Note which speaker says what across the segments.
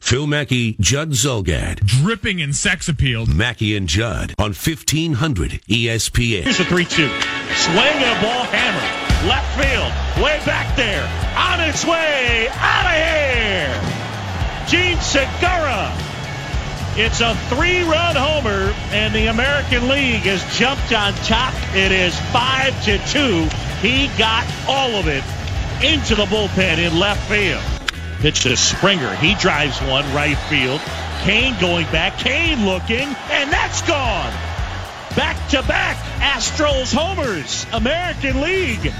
Speaker 1: Phil Mackey, Judd Zulgad.
Speaker 2: Dripping in sex appeal.
Speaker 1: Mackey and Judd on 1500 ESPN.
Speaker 3: Here's a 3 2. Swing and a ball hammer. Left field. Way back there. On its way. Out of here. Jean Segura. It's a three run homer, and the American League has jumped on top. It is 5 to 2. He got all of it into the bullpen in left field. Pitch to Springer. He drives one right field. Cain going back. Cain looking, and that's gone. Back to back Astros homers. American League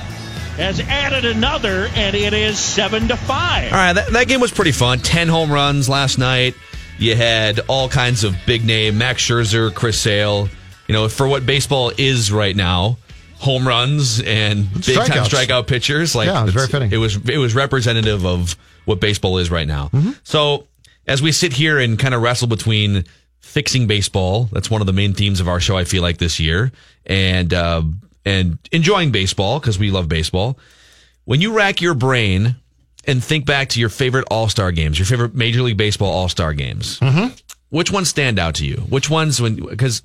Speaker 3: has added another, and it is seven to five.
Speaker 4: All right, that, that game was pretty fun. Ten home runs last night. You had all kinds of big name Max Scherzer, Chris Sale. You know, for what baseball is right now, home runs and big time strikeout pitchers. Like
Speaker 5: Yeah, it was very fitting.
Speaker 4: It was it was representative of what baseball is right now.
Speaker 5: Mm-hmm.
Speaker 4: So as we sit here and kind of wrestle between fixing baseball, that's one of the main themes of our show. I feel like this year, and uh, and enjoying baseball because we love baseball. When you rack your brain and think back to your favorite All Star games, your favorite Major League Baseball All Star games,
Speaker 5: Mm-hmm.
Speaker 4: which ones stand out to you? Which ones when because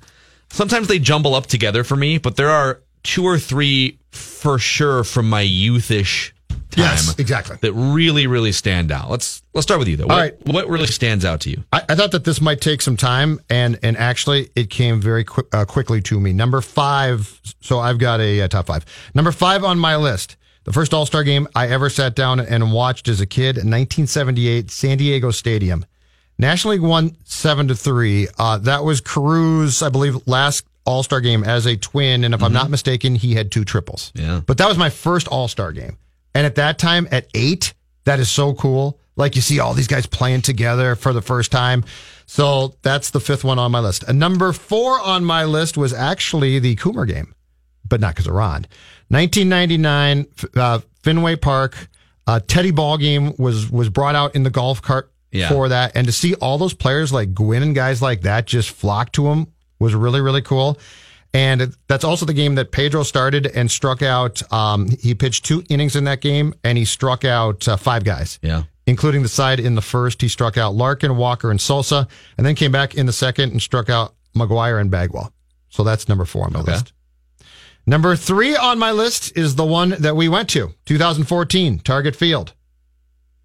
Speaker 4: sometimes they jumble up together for me, but there are two or three for sure from my youthish time
Speaker 5: Yes, exactly.
Speaker 4: that really really stand out. Let's let's start with you though. What,
Speaker 5: right.
Speaker 4: what really stands out to you?
Speaker 5: I, I thought that this might take some time, and and actually, it came very uh, quickly to me. Number five. So I've got a, uh top five. Number five on my list. The first All Star game I ever sat down and watched as a kid, 1978, San Diego Stadium. National League won seven to three. Uh, that was Carew's, I believe, last All Star game as a twin, and if I'm not mistaken, he had two triples.
Speaker 4: Yeah.
Speaker 5: But that was my first All Star game, and at that time, at eight, that is so cool. Like you see all these guys playing together for the first time. So that's the fifth one on my list. And number four on my list was actually the Coomer game, but not because of Ron. 1999, uh, Fenway Park. Uh, Teddy Ball game was was brought out in the golf cart
Speaker 4: Yeah.
Speaker 5: for that, and to see all those players like Gwynn and guys like that just flock to him was really really cool. And that's also the game that Pedro started and struck out. Um, he pitched two innings in that game, and he struck out uh, five guys
Speaker 4: Yeah.
Speaker 5: including the side in the first. He struck out Larkin, Walker, and Sosa, and then came back in the second and struck out McGwire and Bagwell. So that's number four on my
Speaker 4: Okay.
Speaker 5: list. Number three on my list is the one that we went to, 2014, Target Field.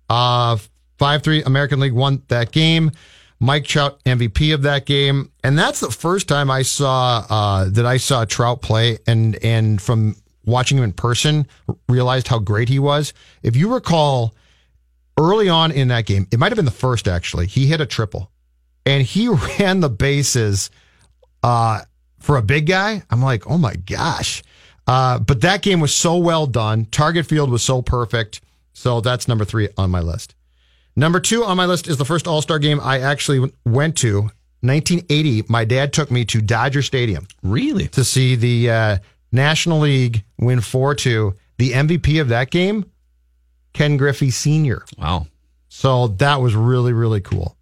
Speaker 5: Uh, 5-3 American League won that game. Mike Trout MVP of that game. And that's the first time I saw, uh, that I saw Trout play and, and from watching him in person, realized how great he was. If you recall, early on in that game, it might have been the first actually, he hit a triple and he ran the bases uh, for a big guy. I'm like, oh my gosh. Uh, but that game was so well done. Target field was so perfect. So that's number three on my list. Number two on my list is the first All Star game I actually went to. 1980, my dad took me to Dodger Stadium
Speaker 4: Really?
Speaker 5: to see the uh, National League win 4 2. The MVP of that game, Ken Griffey Sr.
Speaker 4: Wow.
Speaker 5: So that was really, really cool.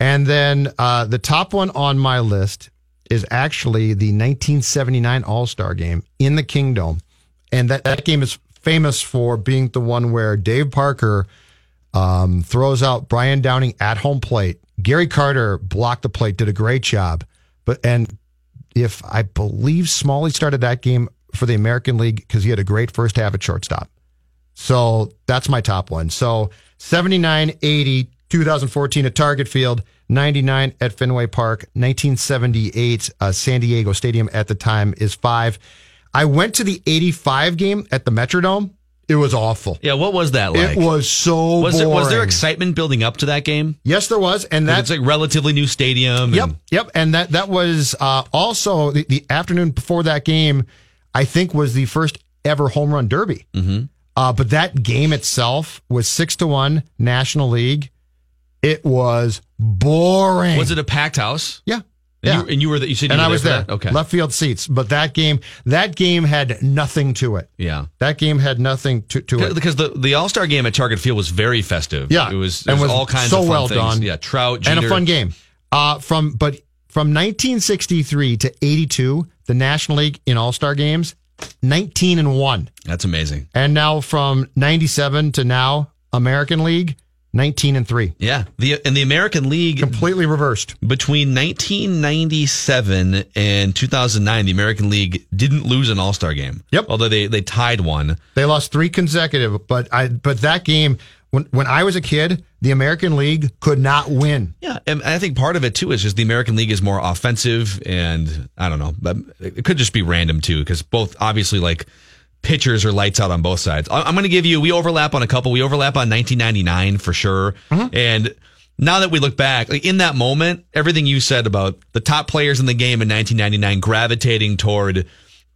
Speaker 5: And then uh, the top one on my list is actually the 1979 All Star game in the Kingdom. And that, that game is famous for being the one where Dave Parker um, throws out Brian Downing at home plate. Gary Carter blocked the plate, did a great job. But and if I believe Smalley started that game for the American League because he had a great first half at shortstop. So that's my top one. So 79, 80, 2014 at Target Field, 99 at Fenway Park, 1978 uh, San Diego Stadium at the time is five. I went to the 85 game at the Metrodome. It was awful.
Speaker 4: Yeah, what was that like?
Speaker 5: It was so
Speaker 4: was there, was there excitement building up to that game?
Speaker 5: Yes, there was, and
Speaker 4: That's
Speaker 5: that's
Speaker 4: like relatively new stadium.
Speaker 5: Yep,
Speaker 4: and-
Speaker 5: yep, and that that was uh, also the, the afternoon before that game. I think was the first ever home run derby. Mm-hmm. Uh, but that game itself was six to one National League. It was boring.
Speaker 4: Was it a packed house?
Speaker 5: Yeah,
Speaker 4: And,
Speaker 5: yeah.
Speaker 4: you, and you were the, you said
Speaker 5: and I was
Speaker 4: for
Speaker 5: there.
Speaker 4: Okay.
Speaker 5: left field seats. But that game, that game had nothing to it.
Speaker 4: Yeah.
Speaker 5: That game had nothing to, to it.
Speaker 4: Because the, the All Star game at Target Field was very festive.
Speaker 5: Yeah,
Speaker 4: it was,
Speaker 5: and
Speaker 4: was,
Speaker 5: was
Speaker 4: all kinds
Speaker 5: so
Speaker 4: of fun
Speaker 5: well
Speaker 4: things.
Speaker 5: done.
Speaker 4: Yeah, Trout,
Speaker 5: and a fun game. Uh, from but from 1963 to 82, the National League in All Star games, 19 and one,
Speaker 4: That's amazing.
Speaker 5: and now from 97 to now, American League, 19 and three,
Speaker 4: Yeah, the in the American League
Speaker 5: completely reversed.
Speaker 4: between 1997 and 2009, the American League didn't lose an All Star game.
Speaker 5: Yep.
Speaker 4: although they they tied one.
Speaker 5: They lost three consecutive, but I but that game when when I was a kid, the American League could not win.
Speaker 4: Yeah, and I think part of it too is just the American League is more offensive, and I don't know, but it could just be random too, because both obviously like pitchers are lights out on both sides. I- I'm going to give you we overlap on a couple. We overlap on 1999 for sure, mm-hmm. and now that we look back, like in that moment, everything you said about the top players in the game in 1999 gravitating toward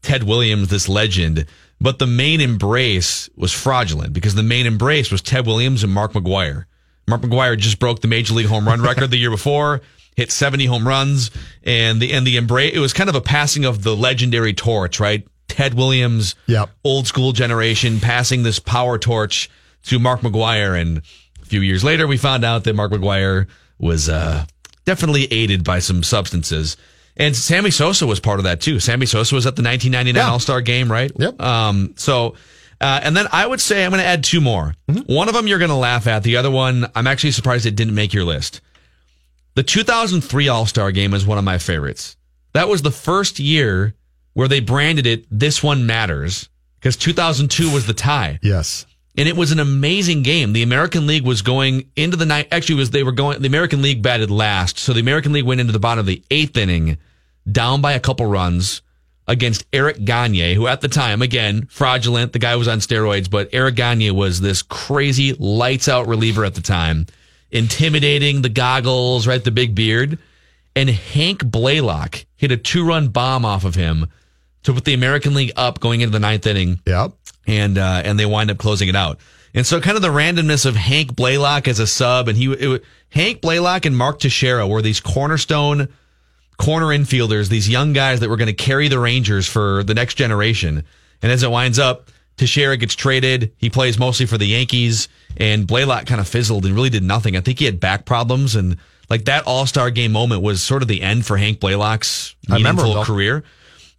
Speaker 4: Ted Williams, this legend. But the main embrace was fraudulent because the main embrace was Ted Williams and Mark McGwire. Mark McGwire just broke the major league home run record the year before, hit 70 home runs, and the and the embrace it was kind of a passing of the legendary torch, right? Ted Williams,
Speaker 5: Yep.
Speaker 4: old school generation, passing this power torch to Mark McGwire, and a few years later, we found out that Mark McGwire was uh, definitely aided by some substances. And Sammy Sosa was part of that too. Sammy Sosa was at the 1999
Speaker 5: Yeah.
Speaker 4: All Star game, right?
Speaker 5: Yep.
Speaker 4: Um, so, uh, and then I would say I'm going to add two more. One of them you're going to laugh at. The other one, I'm actually surprised it didn't make your list. The 2003 All Star game is one of my favorites. That was the first year where they branded it "This One Matters" because 2002 was the tie
Speaker 5: Yes.
Speaker 4: and it was an amazing game. The American League was going into the night. Actually, was they were going. The American League batted last, so the American League went into the bottom of the eighth inning, down by a couple runs against Eric Gagne, who at the time, again, fraudulent. The guy was on steroids, but Eric Gagne was this crazy lights out reliever at the time, intimidating the goggles, right, the big beard, and Hank Blalock hit a two run bomb off of him to put the American League up going into the ninth inning
Speaker 5: Yep.
Speaker 4: and uh, and they wind up closing it out. And so, kind of the randomness of Hank Blalock as a sub, and he it, Hank Blalock and Mark Teixeira were these cornerstone corner infielders, these young guys that were going to carry the Rangers for the next generation. And as it winds up, Teixeira gets traded. He plays mostly for the Yankees, and Blalock kind of fizzled and really did nothing. I think he had back problems, and like that All Star game moment was sort of the end for Hank
Speaker 5: Blalock's
Speaker 4: meaningful career.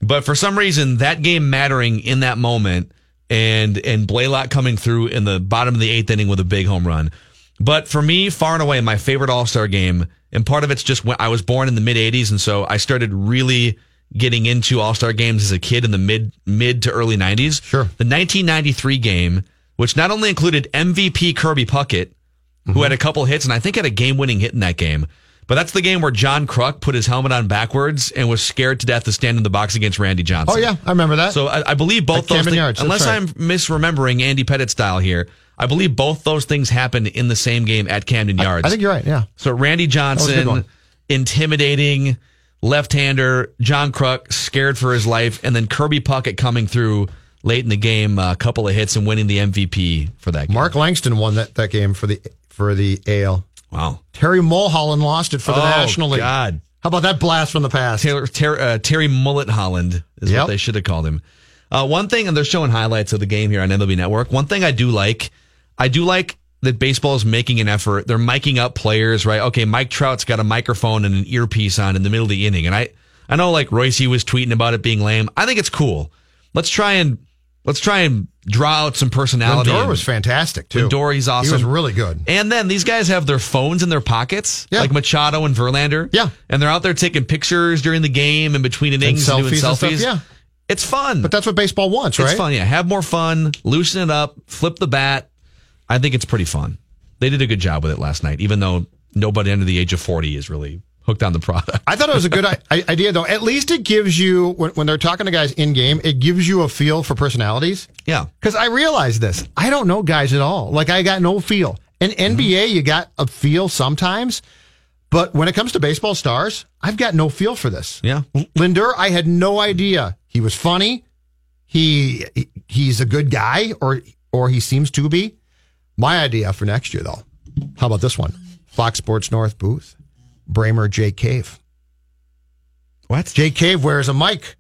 Speaker 4: But for some reason, that game mattering in that moment, and and Blalock coming through in the bottom of the eighth inning with a big home run. But for me, far and away, my favorite All Star game, and part of it's just when I was born in the mid '80s, and so I started really getting into All Star games as a kid in the mid mid to early '90s.
Speaker 5: Sure.
Speaker 4: The 1993 game, which not only included MVP Kirby Puckett, who mm-hmm. had a couple hits and I think had a game winning hit in that game. But that's the game where John Kruk put his helmet on backwards and was scared to death to stand in the box against Randy Johnson.
Speaker 5: Oh yeah, I remember that.
Speaker 4: So I, I believe both those things,
Speaker 5: Yards,
Speaker 4: unless
Speaker 5: right.
Speaker 4: I'm misremembering Andy Pettitte style here, I believe both those things happened in the same game at Camden Yards.
Speaker 5: I think you're right. Yeah.
Speaker 4: So Randy
Speaker 5: was a good
Speaker 4: Johnson, intimidating left-hander, John Kruk scared for his life, and then Kirby Puckett coming through late in the game, a couple of hits and winning the MVP for that game.
Speaker 5: Mark Langston won that, that game for the for the AL.
Speaker 4: Wow.
Speaker 5: Terry Mulholland lost it for the
Speaker 4: Oh,
Speaker 5: National League.
Speaker 4: God.
Speaker 5: How about that blast from the past?
Speaker 4: Taylor, Ter, uh, Terry Mullet Holland is
Speaker 5: Yep.
Speaker 4: what they should have called him. Uh, one thing, and they're showing highlights of the game here on MLB Network. One thing I do like, I do like that baseball is making an effort. They're miking up players, right? Okay, Mike Trout's got a microphone and an earpiece on in the middle of the inning, and I, I know like Royce was tweeting about it being lame. I think it's cool. Let's try and let's try and draw out some personality.
Speaker 5: Lindor was fantastic too.
Speaker 4: Lindor, he's awesome.
Speaker 5: He was really good.
Speaker 4: and then these guys have their phones in their pockets,
Speaker 5: Yeah.
Speaker 4: like Machado and Verlander.
Speaker 5: Yeah.
Speaker 4: And they're out there taking pictures during the game and between innings and, doing
Speaker 5: selfies and stuff, yeah.
Speaker 4: It's fun.
Speaker 5: But that's what baseball wants, right?
Speaker 4: It's fun, yeah. Have more fun, loosen it up, flip the bat. I think it's pretty fun. they did a good job with it last night, even though nobody under the age of 40 is really hooked on the product.
Speaker 5: I thought it was a good idea, though. At least it gives you, when, when they're talking to guys in game, it gives you a feel for personalities.
Speaker 4: Yeah.
Speaker 5: Because I realize this. I don't know guys at all. Like, I got no feel. In mm-hmm. NBA, you got a feel sometimes. But when it comes to baseball stars, I've got no feel for this.
Speaker 4: Yeah.
Speaker 5: Lindor, I had no idea. He was funny. He he's a good guy, or or he seems to be. My idea for next year, though. How about this one? Fox Sports North booth. Bremer Jake Cave.
Speaker 4: What?
Speaker 5: Jake Cave wears a mic.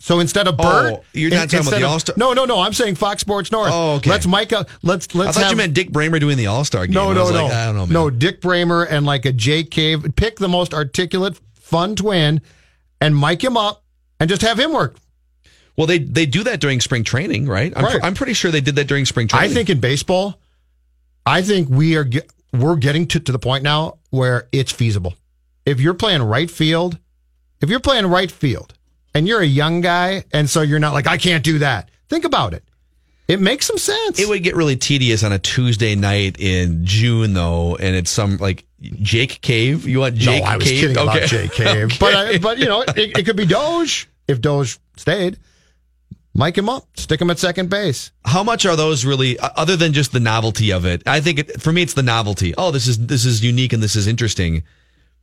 Speaker 5: So instead of Bird,
Speaker 4: Oh, you're not talking about the All-Star-
Speaker 5: No, no, no. I'm saying Fox Sports North.
Speaker 4: Oh, okay.
Speaker 5: Let's Micah. Let's let's
Speaker 4: I thought
Speaker 5: have,
Speaker 4: you meant Dick Bremer doing the All Star game.
Speaker 5: no,
Speaker 4: I
Speaker 5: no,
Speaker 4: was
Speaker 5: no.
Speaker 4: like, I don't know, man.
Speaker 5: No, Dick Bremer and like a Jake Cave. Pick the most articulate, fun twin, and mic him up, and just have him work.
Speaker 4: Well, they they do that during spring training, right? I'm,
Speaker 5: Right.
Speaker 4: I'm pretty sure they did that during spring training.
Speaker 5: I think in baseball, I think we are we're getting to, to the point now where it's feasible. If you're playing right field, if you're playing right field and you're a young guy, and so you're not like I can't do that. Think about it. It makes some sense.
Speaker 4: it would get really tedious on a Tuesday night in June, though, and it's some like Jake Cave. You want Jake
Speaker 5: no, I was
Speaker 4: Cave?
Speaker 5: kidding about
Speaker 4: Okay.
Speaker 5: Jay Cave,
Speaker 4: Okay.
Speaker 5: but I, but you know, it, it could be Doge if Doge stayed. Mic him up, stick him at second base.
Speaker 4: how much are those really other than just the novelty of it? I think it, for me, it's the novelty. Oh, this is this is unique and this is interesting.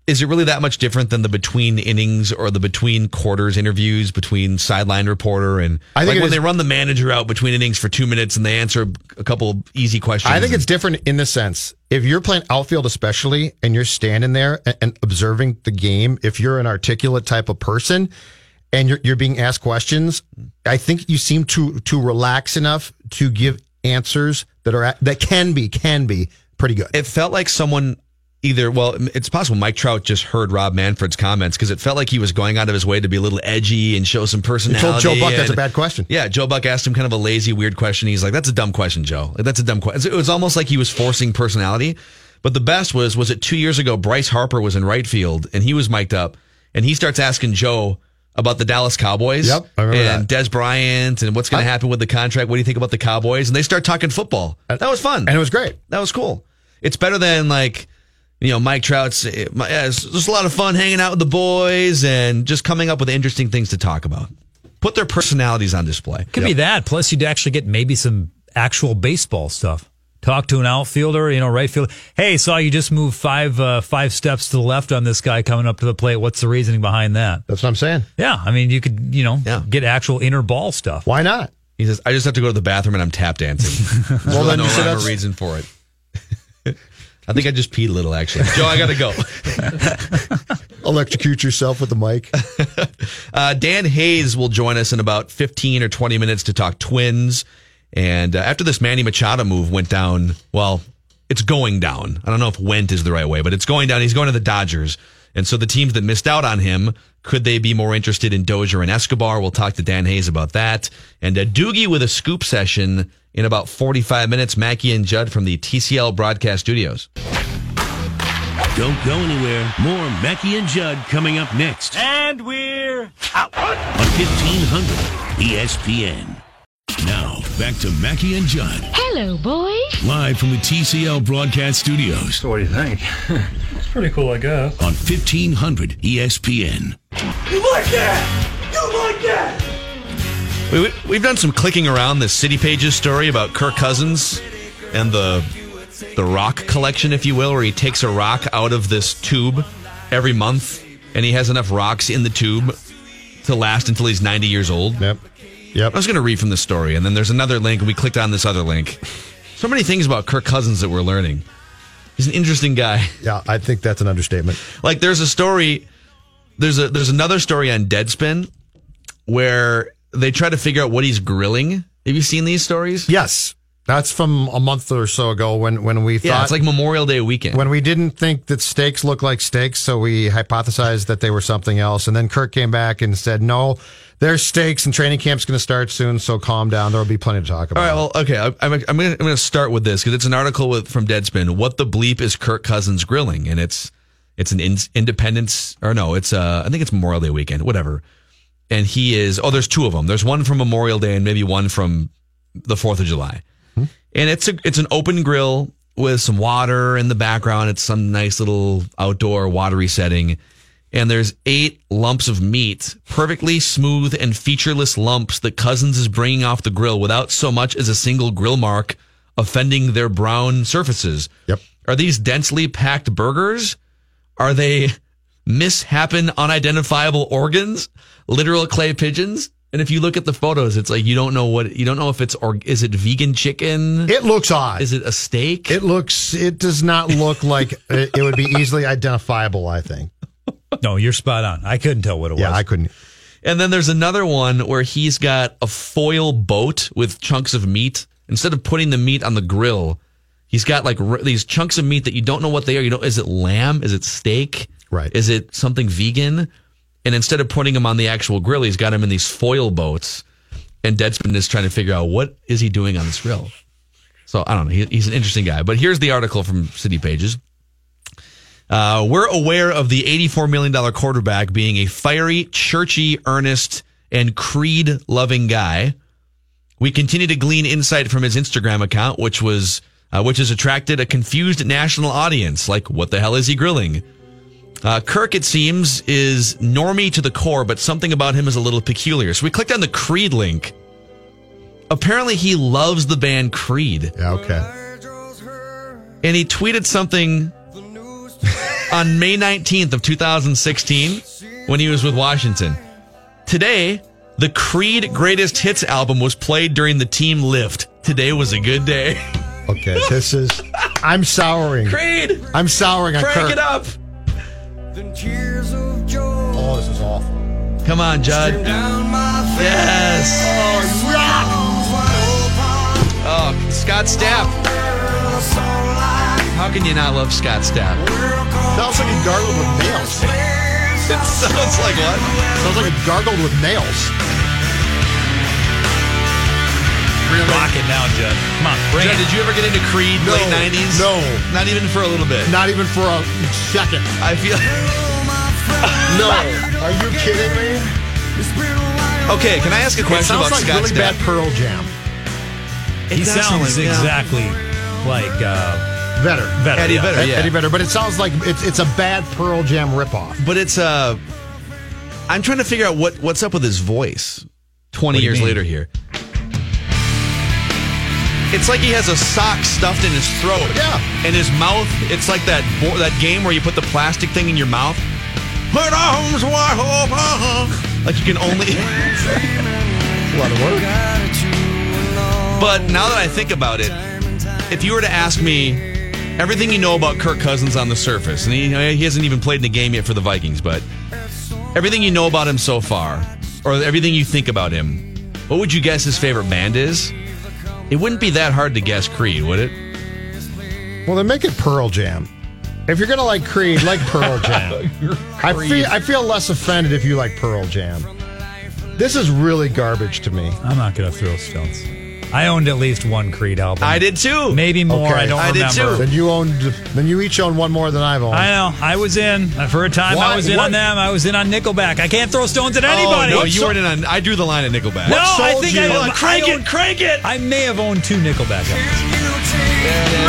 Speaker 4: Is it really that much different than the between innings or the between quarters interviews between sideline reporter and
Speaker 5: I think
Speaker 4: like when
Speaker 5: is-
Speaker 4: they run the manager out between innings for two minutes and they answer a couple of easy questions?
Speaker 5: I think it's different in the sense if you're playing outfield, especially, and you're standing there and, and observing the game. If you're an articulate type of person and you're you're being asked questions, I think you seem to to relax enough to give answers that are that can be can be pretty good.
Speaker 4: it felt like someone either well it's possible mike trout just heard rob manfred's comments because it felt like he was going out of his way to be a little edgy and show some personality
Speaker 5: told Joe Buck that's a bad question.
Speaker 4: yeah joe buck asked him kind of a lazy weird question he's like that's a dumb question joe that's a dumb question it was almost like he was forcing personality but the best was was it two years ago bryce harper was in right field and he was mic'd up and he starts asking joe about the Dallas Cowboys
Speaker 5: Yep, I remember
Speaker 4: and
Speaker 5: that.
Speaker 4: Dez Bryant and what's going to happen with the contract. What do you think about the Cowboys? And they start talking football. Uh, that was fun.
Speaker 5: And it was great.
Speaker 4: That was cool. It's better than like, you know, Mike Trout's. eh, my- yeah, It's just a lot of fun hanging out with the boys and just coming up with interesting things to talk about. Put their personalities on display.
Speaker 2: Could be that. Plus, you'd actually get maybe some actual baseball stuff. Talk to an outfielder, you know, right field. Hey, saw you just moved five uh, five steps to the left on this guy coming up to the plate. What's the reasoning behind that?
Speaker 5: That's what I'm saying.
Speaker 2: Yeah, I mean, you could, you know,
Speaker 4: Yeah.
Speaker 2: get actual inner ball stuff.
Speaker 5: Why not?
Speaker 4: He says, "I just have to go to the bathroom and I'm tap dancing."
Speaker 5: Well,
Speaker 4: really
Speaker 5: then
Speaker 4: no
Speaker 5: you said
Speaker 4: rhyme or
Speaker 5: that's-
Speaker 4: reason for it. I think I just peed a little, actually. Joe, I got to go.
Speaker 5: Electrocute yourself with the mic.
Speaker 4: Uh, Dan Hayes will join us in about 15 or 20 minutes to talk twins. And uh, after this Manny Machado move went down, well, it's going down. I don't know if went is the right way, but it's going down. He's going to the Dodgers. And so the teams that missed out on him, could they be more interested in Dozier and Escobar? We'll talk to Dan Hayes about that. And uh, Doogie with a scoop session in about 45 minutes. Mackey and Judd from the TCL broadcast studios.
Speaker 1: Don't go anywhere. More Mackey and Judd coming up next
Speaker 3: And we're out.
Speaker 1: on 1500 ESPN. Now, back to Mackey and Judd,
Speaker 6: Hello, boys.
Speaker 1: live from the TCL broadcast studios
Speaker 7: So what do you think? it's pretty cool, I guess.
Speaker 1: on 1500 ESPN.
Speaker 4: We, we- we've done some clicking around the City Pages story about Kirk Cousins and the the rock collection, if you will, where he takes a rock out of this tube every month, and he has enough rocks in the tube to last until he's 90 years old.
Speaker 5: Yep. Yep.
Speaker 4: I was going to read from the story, and then there's another link, and we clicked on this other link. So many things about Kirk Cousins that we're learning. He's an interesting guy.
Speaker 5: Yeah, I think that's an understatement.
Speaker 4: Like there's a story there's a there's another story on Deadspin where they try to figure out what he's grilling. Have you seen these stories?
Speaker 5: Yes. That's from a month or so ago when, when we
Speaker 4: Yeah,
Speaker 5: thought
Speaker 4: it's like Memorial Day weekend.
Speaker 5: when we didn't think that steaks looked like steaks, so we hypothesized that they were something else. And then Kirk came back and said, "No, they're steaks, and training camp's going to start soon. So calm down. There will be plenty to talk about."
Speaker 4: All right, well, okay. I- I'm, I'm going to start with this because it's an article with, from Deadspin. What the bleep is Kirk Cousins grilling? And it's it's an in, Independence or no, it's uh I think it's Memorial Day weekend, whatever. And he is oh, there's two of them. There's one from Memorial Day and maybe one from the Fourth of July. And it's a it's an open grill with some water in the background. It's some nice little outdoor watery setting. And there's eight lumps of meat, perfectly smooth and featureless lumps that Cousins is bringing off the grill without so much as a single grill mark offending their brown surfaces.
Speaker 5: Yep.
Speaker 4: Are these densely packed burgers? Are they mishappen unidentifiable organs? Literal clay pigeons? And if you look at the photos, it's like you don't know what you don't know if it's or is it vegan chicken?
Speaker 5: It looks odd.
Speaker 4: Is it a steak?
Speaker 5: It looks. It does not look like it, it would be easily identifiable. I think.
Speaker 2: No, you're spot on. I couldn't tell what it
Speaker 5: Yeah,
Speaker 2: was.
Speaker 5: I couldn't.
Speaker 4: And then there's another one where he's got a foil boat with chunks of meat. Instead of putting the meat on the grill, he's got like r- these chunks of meat that you don't know what they are. You know, is it lamb? Is it steak?
Speaker 5: Right.
Speaker 4: Is it something vegan? And instead of putting him on the actual grill, he's got him in these foil boats. And Deadspin is trying to figure out what is he doing on this grill. So I don't know. He, he's an interesting guy. But here's the article from City Pages. Uh, we're aware of the $84 million quarterback being a fiery, churchy, earnest, and creed loving guy. We continue to glean insight from his Instagram account, which was, uh, which has attracted a confused national audience. Like, what the hell is he grilling? Uh, Kirk, it seems, is normie to the core, but something about him is a little peculiar. So we clicked on the Creed link. Apparently, he loves the band Creed.
Speaker 5: Yeah. Okay.
Speaker 4: and he tweeted something on May 19th of 2016 when he was with Washington. Today, the Creed Greatest Hits album was played during the team lift. Today was a good day.
Speaker 5: Okay. This is. I'm souring.
Speaker 4: Creed,
Speaker 5: I'm souring on
Speaker 4: crank
Speaker 5: Kirk.
Speaker 4: it up.
Speaker 5: Oh, this is awful.
Speaker 4: Come on, Judd. Yes. Oh, oh, Scott Stapp. How can you not love Scott Stapp?
Speaker 5: Sounds like he gargled with nails.
Speaker 4: It sounds like what?
Speaker 5: Sounds like he gargled with nails.
Speaker 2: Rock it now, Judd. Come on, bring
Speaker 4: Judd,
Speaker 2: it.
Speaker 4: did you ever get into Creed
Speaker 5: No,
Speaker 4: late 90s?
Speaker 5: no.
Speaker 4: Not even for a little bit.
Speaker 5: Not even for a second.
Speaker 4: I feel.
Speaker 5: No. Are you kidding me?
Speaker 4: Okay, can I ask a question?
Speaker 5: It
Speaker 4: question
Speaker 5: sounds
Speaker 4: about
Speaker 5: like
Speaker 4: Scott
Speaker 5: really
Speaker 4: Stapp?
Speaker 5: bad Pearl Jam.
Speaker 2: He
Speaker 4: It does sound
Speaker 2: sounds
Speaker 4: like- yeah.
Speaker 2: exactly like uh,
Speaker 5: Better.
Speaker 2: Vedder.
Speaker 4: Eddie
Speaker 2: yeah.
Speaker 4: Vedder.
Speaker 5: Ed-
Speaker 4: yeah.
Speaker 5: Eddie Vedder, but it sounds like it's it's a bad Pearl Jam ripoff.
Speaker 4: But it's Uh, I'm trying to figure out what what's up with his voice. Twenty
Speaker 2: What
Speaker 4: years
Speaker 2: mean?
Speaker 4: later, here. It's like he has a sock stuffed in his throat.
Speaker 5: Yeah.
Speaker 4: And his mouth, it's like that bo- that game where you put the plastic thing in your mouth. Put arms wide open. Like you can only.
Speaker 5: A lot of work.
Speaker 4: But now that I think about it, if you were to ask me everything you know about Kirk Cousins on the surface, and he, he hasn't even played in the game yet for the Vikings, but everything you know about him so far, or everything you think about him, what would you guess his favorite band is? It wouldn't be that hard to guess Creed, would it?
Speaker 5: Well, then make it Pearl Jam. If you're gonna like Creed, like Pearl Jam. I feel I feel less offended if you like Pearl Jam. This is really garbage to me.
Speaker 2: I'm not going to throw stones. I owned at least one Creed album.
Speaker 4: I did too.
Speaker 2: Maybe more.
Speaker 5: Okay.
Speaker 2: I don't
Speaker 4: I did
Speaker 2: remember.
Speaker 4: too.
Speaker 5: Then you owned. Then you each own one more than I've owned.
Speaker 2: I know. I was in. Uh, for a time,
Speaker 5: Why-
Speaker 2: I was in
Speaker 5: what-
Speaker 2: on them. I was in on Nickelback. I can't throw stones at
Speaker 4: Oh,
Speaker 2: anybody.
Speaker 4: no, you weren't in on. I drew the line at Nickelback.
Speaker 2: No, I
Speaker 5: sold
Speaker 2: think
Speaker 5: you?
Speaker 2: I,
Speaker 5: Hold on,
Speaker 2: I
Speaker 4: crank it,
Speaker 2: owned-
Speaker 4: crank it.
Speaker 2: I may have owned two Nickelback albums.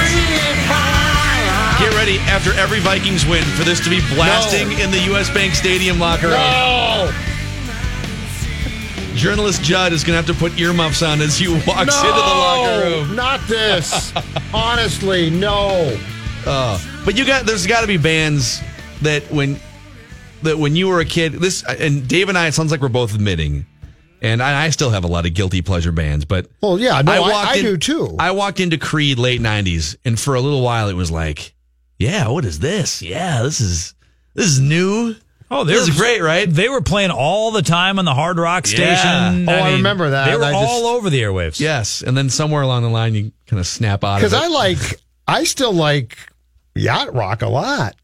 Speaker 4: Get ready after every Vikings win for this to be blasting in the U.S. Bank Stadium locker room.
Speaker 5: No.
Speaker 4: Journalist Judd is going to have to put earmuffs on as he walks
Speaker 5: No.
Speaker 4: into the locker room.
Speaker 5: Not this. Honestly, no.
Speaker 4: Uh, but you got there's got to be bands that when that when you were a kid, this and Dave and I, it sounds like we're both admitting, and I, I still have a lot of guilty pleasure bands, but
Speaker 5: Well, yeah, no, I,
Speaker 4: walked
Speaker 5: I
Speaker 4: in-
Speaker 5: do too.
Speaker 4: I walked into Creed late '90s, and for a little while it was like, yeah, what is this? Yeah, this is this is new.
Speaker 2: Oh,
Speaker 4: This
Speaker 2: were
Speaker 4: is great, right?
Speaker 2: They were playing all the time on the Hard Rock
Speaker 4: Yeah.
Speaker 2: station.
Speaker 5: Oh, I remember that.
Speaker 2: They were
Speaker 5: I just-
Speaker 2: all over the airwaves.
Speaker 4: Yes, and then somewhere along the line you kind of snap out
Speaker 5: because. I like, I still like yacht rock a lot,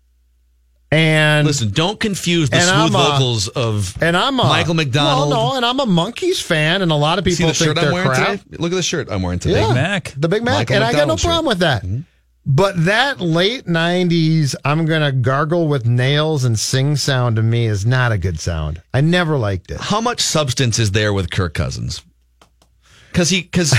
Speaker 5: and
Speaker 4: Listen, don't confuse the smooth
Speaker 5: I'm a-
Speaker 4: vocals of
Speaker 5: and I'm a
Speaker 4: Michael McDonald.
Speaker 5: Well, no, and I'm a monkeys fan, and a lot of
Speaker 4: See
Speaker 5: people
Speaker 4: the
Speaker 5: think
Speaker 4: shirt I'm
Speaker 5: they're
Speaker 4: wearing
Speaker 5: crap.
Speaker 4: today? Look at the shirt I'm wearing today.
Speaker 5: Yeah.
Speaker 2: Mac.
Speaker 5: the Big Mac,
Speaker 4: Michael
Speaker 5: and I got no
Speaker 4: McDonald shirt.
Speaker 5: problem with that.
Speaker 4: Mm-hmm.
Speaker 5: But that late '90s, I'm gonna gargle with nails and sing sound to me is not a good sound. I never liked it.
Speaker 4: How much substance is there with Kirk Cousins? Because he, because,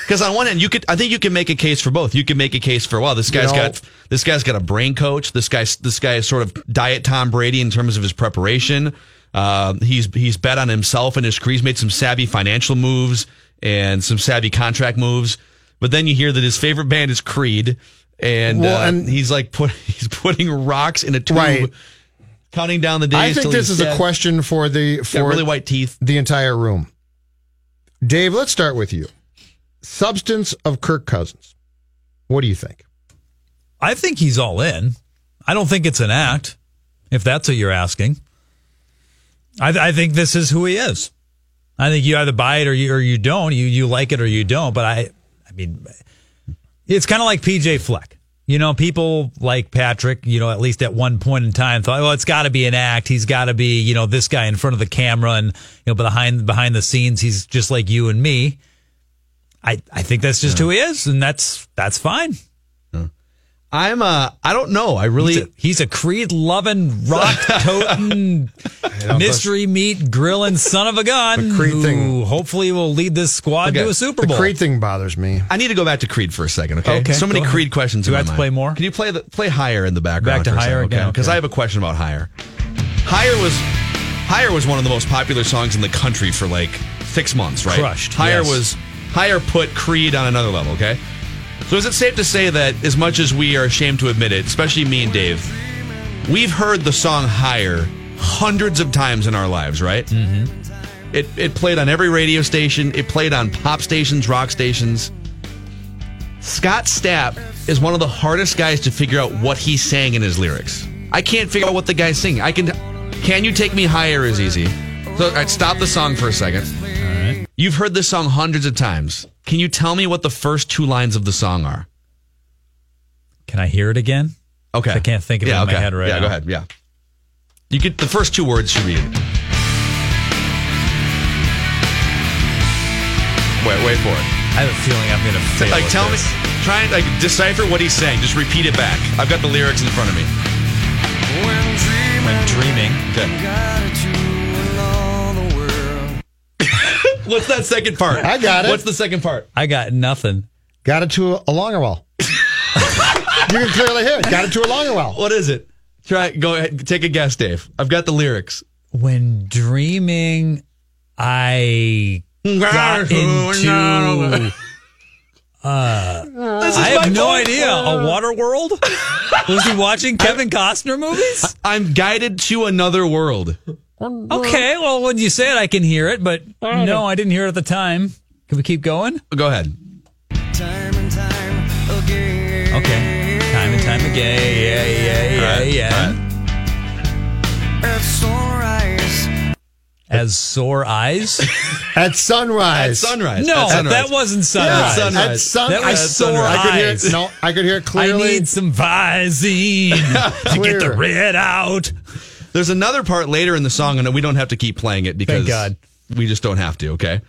Speaker 4: because, on one hand, you could, I think you can make a case for both. You can make a case for, well, this guy's
Speaker 5: know-
Speaker 4: got, this guy's got a brain coach. This guy's, this guy is sort of diet Tom Brady in terms of his preparation. Uh, he's, he's bet on himself and his career. He's made some savvy financial moves and some savvy contract moves. But then you hear that his favorite band is Creed, and,
Speaker 5: Well,
Speaker 4: uh,
Speaker 5: and-
Speaker 4: he's like put, he's putting rocks in a tube,
Speaker 5: Right.
Speaker 4: counting down the days.
Speaker 5: I think this
Speaker 4: he's
Speaker 5: is a question for the for
Speaker 4: really white teeth.
Speaker 5: the entire room. Dave, let's start with you. Substance of Kirk Cousins. What do you think?
Speaker 2: I think he's all in. I don't think it's an act, if that's what you're asking. I, I think this is who he is. I think you either buy it or you or you don't. You you like it or you don't. But I, I mean, it's kind of like PJ Fleck. You know, people like Patrick. You know, at least at one point in time, thought, "Well, it's got to be an act. He's got to be, you know, this guy in front of the camera, and you know, behind behind the scenes, he's just like you and me." I I think that's just who he is, and that's that's fine.
Speaker 4: I'm uh I don't know. I really
Speaker 2: He's a, he's a Creed loving, rock toting, mystery meat grilling son of a gun.
Speaker 5: The Creed
Speaker 2: who
Speaker 5: thing-
Speaker 2: hopefully will lead this squad
Speaker 4: Okay.
Speaker 2: to a Super Bowl.
Speaker 5: The Creed thing bothers me.
Speaker 4: I need to go back to Creed for a second, okay?
Speaker 2: Okay,
Speaker 4: So many
Speaker 2: go ahead.
Speaker 4: Creed questions.
Speaker 2: Do I have to
Speaker 4: mind.
Speaker 2: play more?
Speaker 4: Can you play the play higher in the background?
Speaker 2: Back to Higher
Speaker 4: second,
Speaker 2: again,
Speaker 4: Because
Speaker 2: okay.
Speaker 4: I have a question about higher. Higher was higher was one of the most popular songs in the country for like six months, right?
Speaker 2: Crushed,
Speaker 4: Higher
Speaker 2: yes.
Speaker 4: was higher put Creed on another level. Okay. So is it safe to say that as much as we are ashamed to admit it, especially me and Dave, we've heard the song Higher hundreds of times in our lives, right? Mm-hmm. It it played on every radio station. It played on pop stations, rock stations. Scott Stapp is one of the hardest guys to figure out what he's saying in his lyrics. I can't figure out what the guy's singing. I can. Can you take me higher? Is easy. So, right, stop the song for a second. All right. You've heard this song hundreds of times. Can you tell me what the first two lines of the song are?
Speaker 2: Can I hear it again?
Speaker 4: Okay.
Speaker 2: I can't think of it
Speaker 4: yeah,
Speaker 2: in my head right
Speaker 4: yeah,
Speaker 2: now.
Speaker 4: go ahead. Yeah. You get the first two words should be. Wait, wait for it.
Speaker 2: I have a feeling I'm going to fail.
Speaker 4: like, tell
Speaker 2: this.
Speaker 4: me, try and like decipher what he's saying. Just repeat it back. I've got the lyrics in front of me.
Speaker 2: When dreaming,
Speaker 4: Okay. What's that second part?
Speaker 5: I got it.
Speaker 4: What's the second part?
Speaker 2: I got nothing.
Speaker 5: Got it to a longer well. you can clearly hear it. Got it to a longer well.
Speaker 4: What is it? Try go ahead. Take a guess, Dave. I've got the lyrics.
Speaker 2: When dreaming, I got into. Uh, I have no idea. A water world? Was he watching Kevin Costner movies?
Speaker 4: I'm guided to another world.
Speaker 2: Okay, well, when you say it, I can hear it, but no, I didn't hear it at the time. Can we keep going?
Speaker 4: Go ahead.
Speaker 2: Okay. Time and time again. Yeah, yeah, yeah,
Speaker 4: All right,
Speaker 2: yeah.
Speaker 4: all
Speaker 2: As sore eyes?
Speaker 5: At sunrise.
Speaker 4: At sunrise.
Speaker 2: No,
Speaker 4: At sunrise.
Speaker 2: that wasn't sunrise.
Speaker 5: Yeah,
Speaker 2: sunrise.
Speaker 4: sunrise.
Speaker 5: At sun-
Speaker 2: That was
Speaker 5: I-
Speaker 2: sore
Speaker 5: I could hear
Speaker 2: eyes.
Speaker 5: it. No, I could hear it clearly.
Speaker 2: I need some Visine to get the red out.
Speaker 4: There's another part later in the song, and we don't have to keep playing it because
Speaker 2: God.
Speaker 4: we just don't have to. Okay.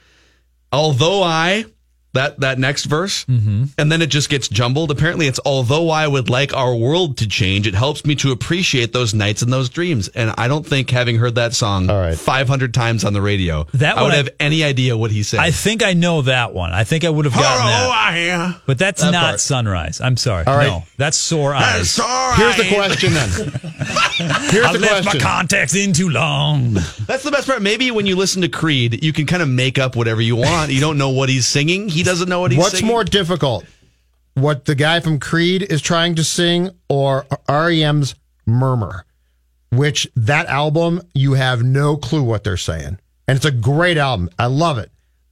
Speaker 4: Although I that that next verse,
Speaker 2: Mm-hmm.
Speaker 4: and then it just gets jumbled. Apparently, it's although I would like our world to change, it helps me to appreciate those nights and those dreams. And I don't think having heard that song
Speaker 5: right.
Speaker 4: 500 times on the radio,
Speaker 2: That
Speaker 4: I would
Speaker 2: I-
Speaker 4: have any idea what he said.
Speaker 2: I think I know that one. I think I would have gotten that.
Speaker 4: I.
Speaker 2: But that's
Speaker 4: That
Speaker 2: not
Speaker 4: part.
Speaker 2: sunrise. I'm sorry.
Speaker 5: All right.
Speaker 2: No, that's sore eyes.
Speaker 5: Here's the question then. Here's
Speaker 2: I
Speaker 5: the
Speaker 2: left my
Speaker 5: question.
Speaker 2: contacts in too long.
Speaker 4: That's the best part. Maybe when you listen to Creed, you can kind of make up whatever you want. You don't know what he's singing. He doesn't know what he's
Speaker 5: What's
Speaker 4: singing.
Speaker 5: more difficult? What the guy from Creed is trying to sing or REM's Murmur? Which that album, you have no clue what they're saying. And it's a great album. I love it.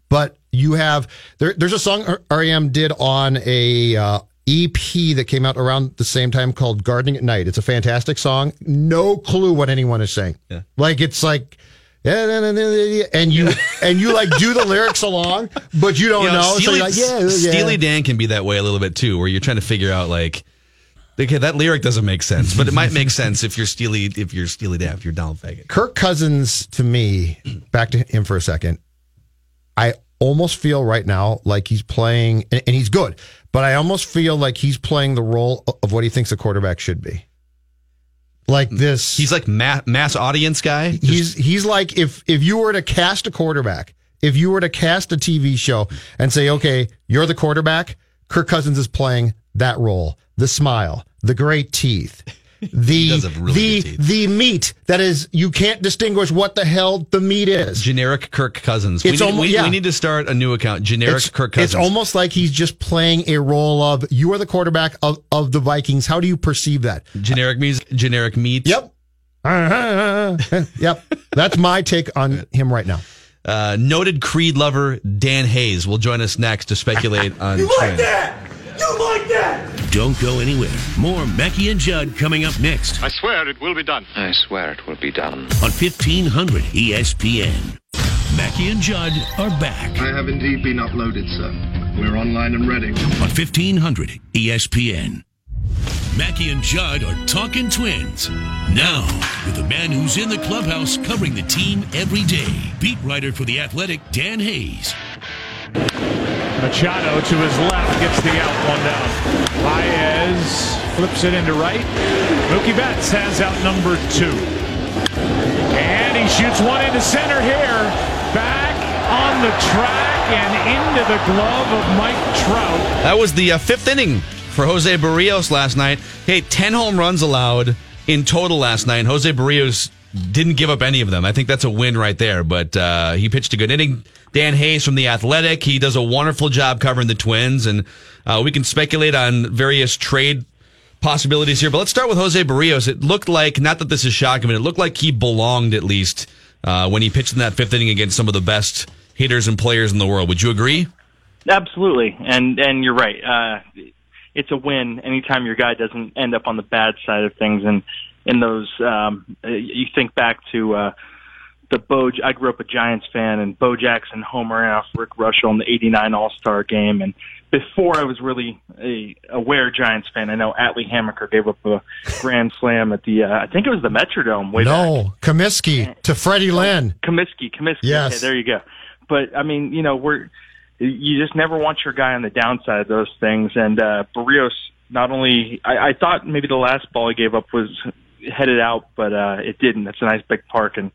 Speaker 5: But you have, there, there's a song REM did on a uh, EP that came out around the same time called Gardening at Night. It's a fantastic song. No clue what anyone is saying. Like, it's like, and you and you like do the lyrics along, but you don't
Speaker 4: You know,
Speaker 5: know. so
Speaker 4: Steely,
Speaker 5: you're like, yeah, yeah.
Speaker 4: Steely Dan can be that way a little bit too, where you're trying to figure out like, okay, that lyric doesn't make sense, but it might make sense if you're Steely, if you're Steely Dan, if you're Donald Fagen.
Speaker 5: Kirk Cousins to me, back to him for a second. I almost feel right now like he's playing, and, and he's good, but I almost feel like he's playing the role of what he thinks a quarterback should be. Like this,
Speaker 4: He's like ma- mass audience guy.
Speaker 5: he's he's like if if you were to cast a quarterback if you were to cast a TV show and say, okay, you're the quarterback, Kirk Cousins is playing that role, the smile, the great teeth. The
Speaker 4: really
Speaker 5: the the meat that is you can't distinguish what the hell the meat is.
Speaker 4: Generic Kirk Cousins.
Speaker 5: It's
Speaker 4: we, need,
Speaker 5: almo-
Speaker 4: we,
Speaker 5: yeah.
Speaker 4: we need to start a new account. Generic
Speaker 5: It's,
Speaker 4: Kirk Cousins.
Speaker 5: it's almost like he's just playing a role of you are the quarterback of, of the Vikings. How do you perceive that?
Speaker 4: generic meat. Generic meat.
Speaker 5: Yep. yep. That's my take on him right now.
Speaker 4: Uh, noted Creed lover Dan Hayes will join us next to speculate on. Twins.
Speaker 1: Don't go anywhere. More Mackey and Judd coming up next
Speaker 6: I swear it will be done.
Speaker 8: I swear it will be done.
Speaker 1: on 1500 ESPN. Mackey and Judd are back
Speaker 6: I have indeed been uploaded, sir. We're online and ready.
Speaker 1: on 1500 ESPN. Mackey and Judd are talking twins. Now, with the man who's in the clubhouse covering the team every day, beat writer for The Athletic, Dan Hayes.
Speaker 3: Machado to his left gets the out one down. Baez flips it into right. Mookie Betts has out number two. And he shoots one into center here. Back on the track and into the glove of Mike Trout.
Speaker 4: That was the uh, fifth inning for Jose Berrios last night. Hey, 10 home runs allowed in total last night. Jose Berrios didn't give up any of them. I think that's a win right there, but uh, he pitched a good inning. Dan Hayes from The Athletic, he does a wonderful job covering the Twins, and uh, we can speculate on various trade possibilities here. But let's start with Jose Berrios. It looked like, not that this is shocking, but it looked like he belonged at least uh, when he pitched in that fifth inning against some of the best hitters and players in the world. Would you agree?
Speaker 9: Absolutely, and and you're right. Uh, it's a win anytime your guy doesn't end up on the bad side of things. And in those, um, you think back to uh, the Bo. I grew up a Giants fan, and Bo Jackson homering off Rick Reuschel in the '89 All Star game. And before I was really a aware Giants fan, I know Atlee Hammaker gave up a grand slam at the. Uh, I think it was the Metrodome. Way back.
Speaker 5: No, Comiskey to Freddie Lynn.
Speaker 9: Comiskey, Comiskey.
Speaker 5: Yes.
Speaker 9: Okay, there you go. But I mean, you know, we're you just never want your guy on the downside of those things. And uh, Berrios, not only I, I thought maybe the last ball he gave up was headed out, but uh, it didn't. That's a nice big park, and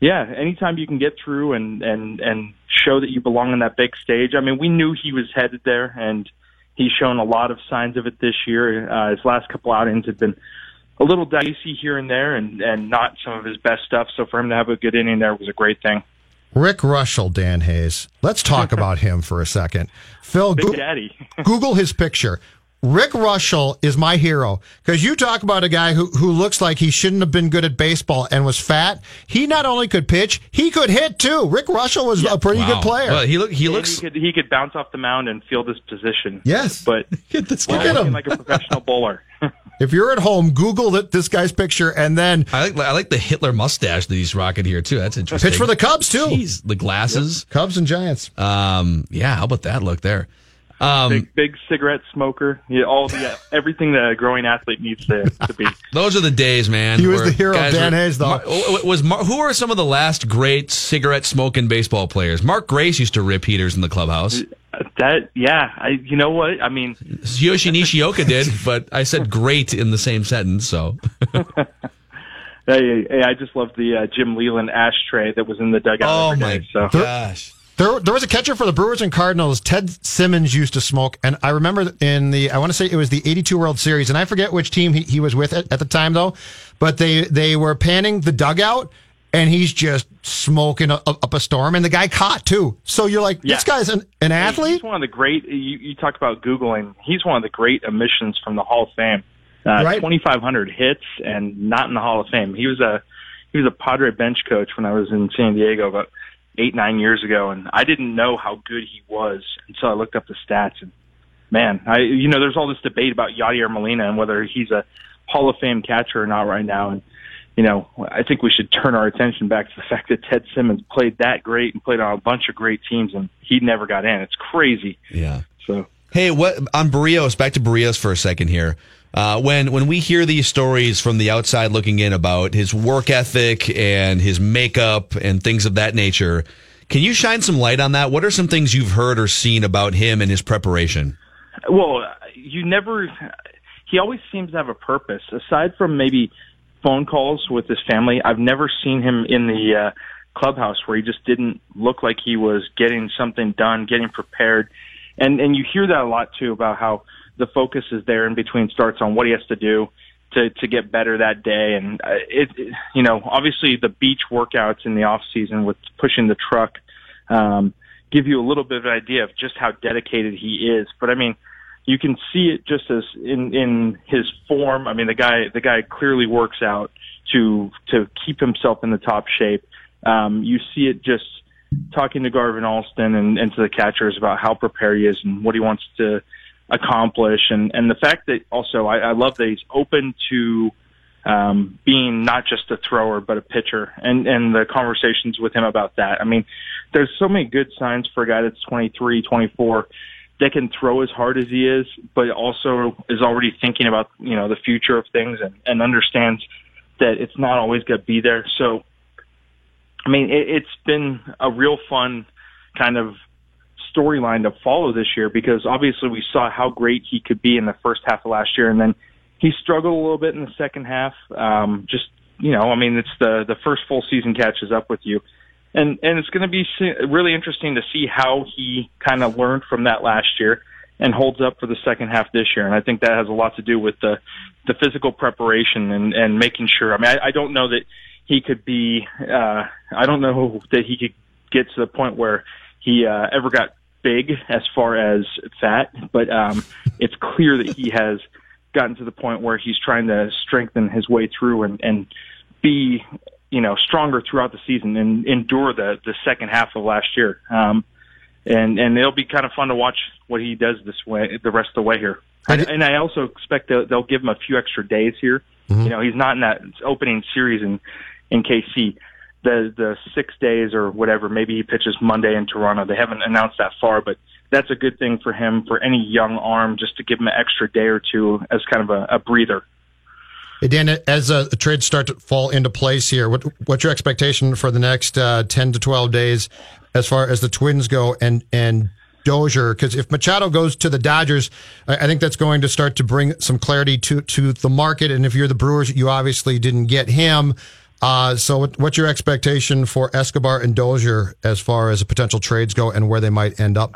Speaker 9: yeah, anytime you can get through and and and show that you belong on that big stage. I mean, we knew he was headed there, and he's shown a lot of signs of it this year. Uh, his last couple outings have been a little dicey here and there, and and not some of his best stuff. So for him to have a good inning there was a great thing.
Speaker 5: Rick Reuschel, Dan Hayes. Let's talk about him for a second. Phil,
Speaker 9: Big
Speaker 5: Goo-
Speaker 9: Daddy.
Speaker 5: Google his picture. Rick Reuschel is my hero because you talk about a guy who, who looks like he shouldn't have been good at baseball and was fat. He not only could pitch, he could hit too. Rick Reuschel was a pretty
Speaker 4: Wow.
Speaker 5: good player.
Speaker 4: Well, he look he
Speaker 9: And
Speaker 4: looks
Speaker 9: he could he could bounce off the mound and field his position.
Speaker 5: yes.
Speaker 9: but
Speaker 4: That's
Speaker 5: Look
Speaker 9: well,
Speaker 5: at him.
Speaker 9: like a professional bowler.
Speaker 5: if you're at home, Google th- this guy's picture and then
Speaker 4: I like I like the Hitler mustache that he's rocking here too. That's interesting.
Speaker 5: pitch for the Cubs too.
Speaker 4: Jeez, the glasses.
Speaker 5: Cubs and Giants.
Speaker 4: Um, yeah, how about that look there? Um,
Speaker 9: big big cigarette smoker. Yeah, all the everything that a growing athlete needs to, to be.
Speaker 4: those are the days, man.
Speaker 5: He was the hero of
Speaker 4: guys
Speaker 5: Dan
Speaker 4: were-
Speaker 5: Hayes, though.
Speaker 4: Mar- w- was Mar- who are some of the last great cigarette smoking baseball players? Mark Grace used to rip heaters in the clubhouse.
Speaker 9: That yeah, I you know what I mean.
Speaker 4: Yoshi Nishioka did, but I said great in the same sentence. So
Speaker 9: Hey, hey, I just love the uh, Jim Leyland ashtray that was in the dugout.
Speaker 4: Oh, my
Speaker 9: day, so.
Speaker 4: gosh.
Speaker 5: There, there was a catcher for the Brewers and Cardinals. Ted Simmons used to smoke, and I remember in the I want to say it was the '82 World Series, and I forget which team he, he was with at, at the time though, but they they were panning the dugout, and he's just smoking up, up a storm, and the guy caught too. So you're like,
Speaker 9: Yeah.
Speaker 5: this guy's an, an athlete.
Speaker 9: He's one of the great. You, you talk about googling. He's one of the great omissions from the Hall of Fame. Uh,
Speaker 5: Right.
Speaker 9: 2,500 hits and not in the Hall of Fame. He was a he was a Padre bench coach when I was in San Diego about eight nine years ago, and I didn't know how good he was until I looked up the stats. And man, I you know there's all this debate about Yadier Molina and whether he's a Hall of Fame catcher or not right now, and you know, I think we should turn our attention back to the fact that Ted Simmons played that great and played on a bunch of great teams, and he never got in. It's crazy.
Speaker 4: Yeah.
Speaker 9: So
Speaker 4: Hey, what on Berrios? Back to Berrios for a second here. Uh, when when we hear these stories from the outside looking in about his work ethic and his makeup and things of that nature, can you shine some light on that? What are some things you've heard or seen about him and his preparation?
Speaker 9: Well, you never. He always seems to have a purpose. Aside from maybe phone calls with his family, I've never seen him in the uh, clubhouse where he just didn't look like he was getting something done, getting prepared. And and you hear that a lot too about how the focus is there in between starts on what he has to do to to get better that day. And uh, it, it you know obviously the beach workouts in the off season with pushing the truck um, give you a little bit of an idea of just how dedicated he is. But I mean you can see it just as in in his form. I mean, the guy the guy clearly works out to to keep himself in the top shape. Um, you see it just talking to Garvin Alston and, and to the catchers about how prepared he is and what he wants to accomplish, and and the fact that also I, I love that he's open to um, being not just a thrower but a pitcher, and and the conversations with him about that. I mean, there's so many good signs for a guy that's 23, 24 that can throw as hard as he is, but also is already thinking about you know the future of things and, and understands that it's not always going to be there. So, I mean, it, it's been a real fun kind of storyline to follow this year because obviously we saw how great he could be in the first half of last year, and then he struggled a little bit in the second half. Um, just you know, I mean, it's the the first full season catches up with you and and it's going to be really interesting to see how he kind of learned from that last year and holds up for the second half this year. And I think that has a lot to do with the the physical preparation and and making sure. I mean, I, I don't know that he could be. Uh, I don't know that he could get to the point where he uh, ever got big as far as fat, but um, it's clear that he has gotten to the point where he's trying to strengthen his way through and and be you know, stronger throughout the season and endure the the second half of last year. Um, and and it'll be kind of fun to watch what he does this way the rest of the way here. And, and I also expect that they'll give him a few extra days here. Mm-hmm. You know, he's not in that opening series in in KC. The the six days or whatever. Maybe he pitches Monday in Toronto. They haven't announced that far, but that's a good thing for him for any young arm just to give him an extra day or two as kind of a, a breather.
Speaker 5: Hey Dan, as uh, trades start to fall into place here, what, what's your expectation for the next uh, ten to twelve days, as far as the Twins go, and and Dozier? Because if Machado goes to the Dodgers, I, I, think that's going to start to bring some clarity to to the market. And if you're the Brewers, you obviously didn't get him. Uh, so, what, what's your expectation for Escobar and Dozier as far as potential trades go, and where they might end up?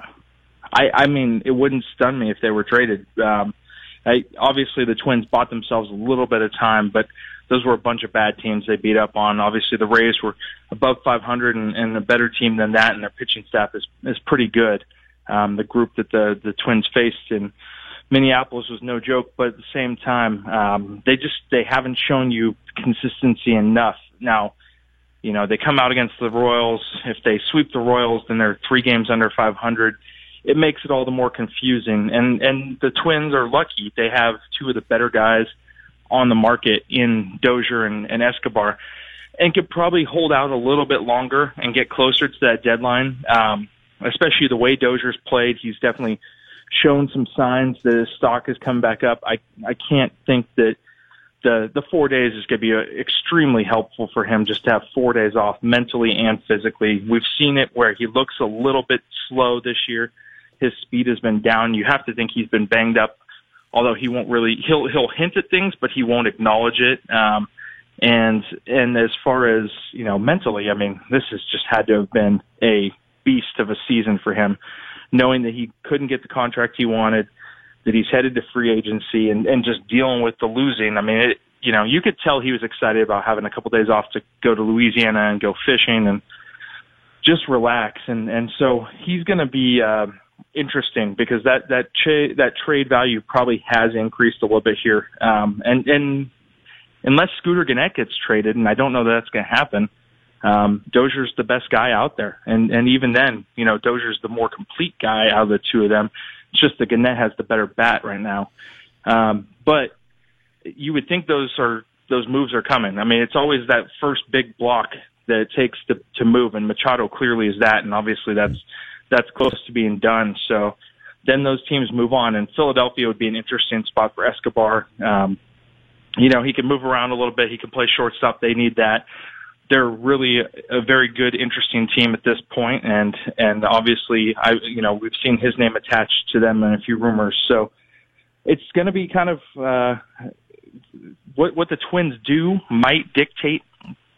Speaker 9: I, I mean, it wouldn't stun me if they were traded. Um, I, obviously, the Twins bought themselves a little bit of time, but those were a bunch of bad teams they beat up on. Obviously, the Rays were above 500 and, and a better team than that, and their pitching staff is is pretty good. Um, the group that the the Twins faced in Minneapolis was no joke, but at the same time, um, they just they haven't shown you consistency enough. Now, you know, they come out against the Royals. If they sweep the Royals, then they're three games under 500 it makes it all the more confusing. And and the Twins are lucky; they have two of the better guys on the market in Dozier and, and Escobar, and could probably hold out a little bit longer and get closer to that deadline. Um, especially the way Dozier's played, he's definitely shown some signs that his stock has come back up. I I can't think that the the four days is going to be uh, extremely helpful for him just to have four days off mentally and physically. We've seen it where he looks a little bit slow this year his speed has been down. You have to think he's been banged up, although he won't really. He'll he'll hint at things, but he won't acknowledge it. Um, and and as far as you know, mentally, I mean, this has just had to have been a beast of a season for him, knowing that he couldn't get the contract he wanted, that he's headed to free agency, and and just dealing with the losing. I mean, it, you know, you could tell he was excited about having a couple days off to go to Louisiana and go fishing and just relax. And and so he's going to be. Uh, interesting because that that cha- that trade value probably has increased a little bit here. Um, and and unless Scooter Gennett gets traded, and I don't know that that's going to happen, um, Dozier's the best guy out there. And and even then, you know, Dozier's the more complete guy out of the two of them. It's just that Gennett has the better bat right now. Um, but you would think those are those moves are coming. I mean, it's always that first big block that it takes to to move, and Machado clearly is that, and obviously that's that's close to being done. So then those teams move on, and Philadelphia would be an interesting spot for Escobar. Um, you know, he can move around a little bit. He can play shortstop. They need that. They're really a, very good, interesting team at this point, and and obviously, I you know we've seen his name attached to them in a few rumors. So it's going to be kind of uh, what what the Twins do might dictate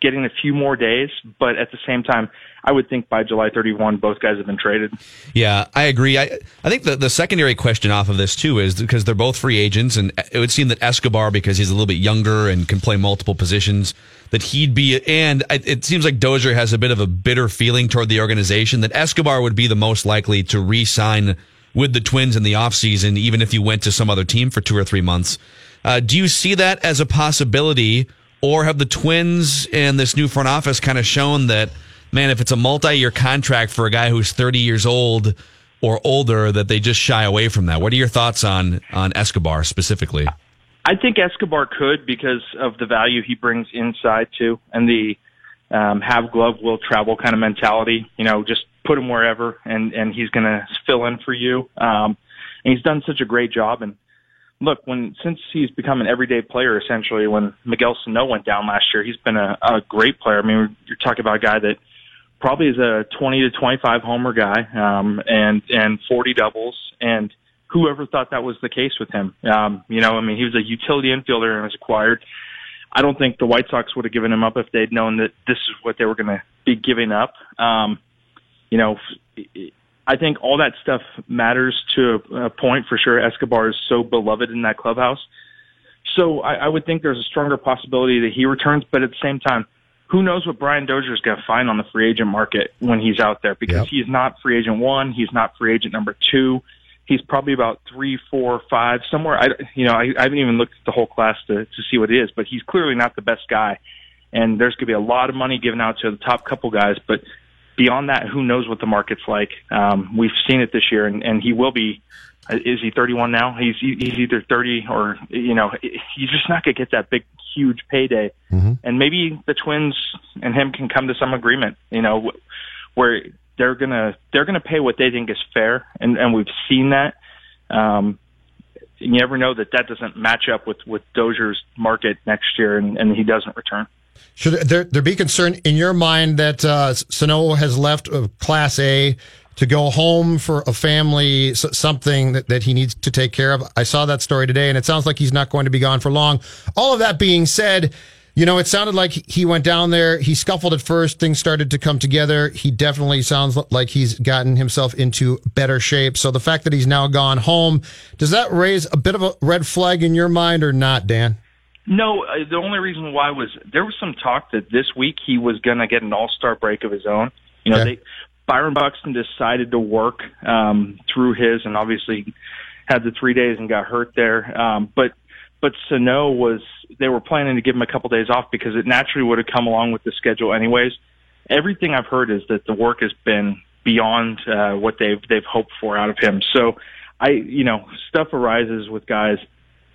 Speaker 9: getting a few more days, but at the same time, I would think by July 31, both guys have been traded.
Speaker 4: Yeah, I agree. I, I think the, the secondary question off of this too is because they're both free agents, and it would seem that Escobar, because he's a little bit younger and can play multiple positions, that he'd be. And it seems like Dozier has a bit of a bitter feeling toward the organization. That Escobar would be the most likely to re-sign with the Twins in the offseason, even if you went to some other team for two or three months. Uh, do you see that as a possibility, or have the Twins and this new front office kind of shown that? man, if it's a multi-year contract for a guy who's 30 years old or older, that they just shy away from that. What are your thoughts on on Escobar specifically?
Speaker 9: I think Escobar could because of the value he brings inside too, and the um, have glove will travel kind of mentality. You know, just put him wherever, and and he's going to fill in for you. Um, and he's done such a great job. And look, when since he's become an everyday player, essentially, when Miguel Sano went down last year, he's been a, a great player. I mean, you're talking about a guy that probably is a 20 to 25 homer guy, um, and, and 40 doubles. And whoever thought that was the case with him? Um, you know, I mean, he was a utility infielder and was acquired. I don't think the White Sox would have given him up if they'd known that this is what they were going to be giving up. Um, you know, I think all that stuff matters to a point for sure. Escobar is so beloved in that clubhouse. So I, I would think there's a stronger possibility that he returns, but at the same time, who knows what Brian Dozier is going to find on the free agent market when he's out there because yep. he's not free agent one, he's not free agent number two. He's probably about three, four, five, somewhere. I, you know, I, I haven't even looked at the whole class to, to see what it is, but he's clearly not the best guy. And there's going to be a lot of money given out to the top couple guys, but beyond that, who knows what the market's like? Um, we've seen it this year, and, and he will be is he 31 now? He's he's either 30 or you know he's just not going to get that big huge payday. Mm-hmm. And maybe the Twins and him can come to some agreement. You know where they're gonna they're gonna pay what they think is fair, and and we've seen that. Um, you never know that that doesn't match up with with Dozier's market next year, and, and he doesn't return.
Speaker 5: Should there, there be concern in your mind that uh, has left uh, Class A to go home for a family, something that, that he needs to take care of. I saw that story today and it sounds like he's not going to be gone for long. All of that being said, you know, it sounded like he went down there. He scuffled at first. Things started to come together. He definitely sounds like he's gotten himself into better shape. So the fact that he's now gone home, does that raise a bit of a red flag in your mind or not, Dan?
Speaker 9: No, uh, the only reason why was there was some talk that this week he was going to get an all-star break of his own. You know, okay. they Byron Buxton decided to work um, through his, and obviously had the three days and got hurt there. Um, but but Sano was they were planning to give him a couple days off because it naturally would have come along with the schedule anyways. Everything I've heard is that the work has been beyond uh, what they've they've hoped for out of him. So I you know stuff arises with guys.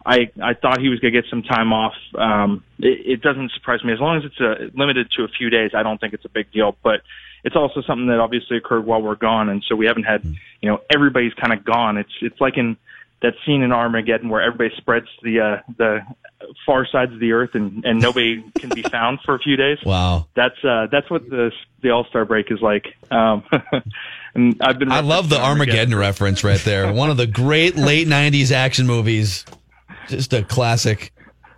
Speaker 9: I I thought he was going to get some time off. Um, it, it doesn't surprise me as long as it's uh, limited to a few days. I don't think it's a big deal, but it's also something that obviously occurred while we're gone, and so we haven't had, you know, everybody's kind of gone. It's it's like in that scene in Armageddon where everybody spreads the uh, the far sides of the earth and and nobody can be found for a few days.
Speaker 4: Wow,
Speaker 9: that's uh, that's what the the All Star break is like. Um, and I've been.
Speaker 4: I love the Armageddon, Armageddon reference right there. One of the great late '90s action movies, just a classic.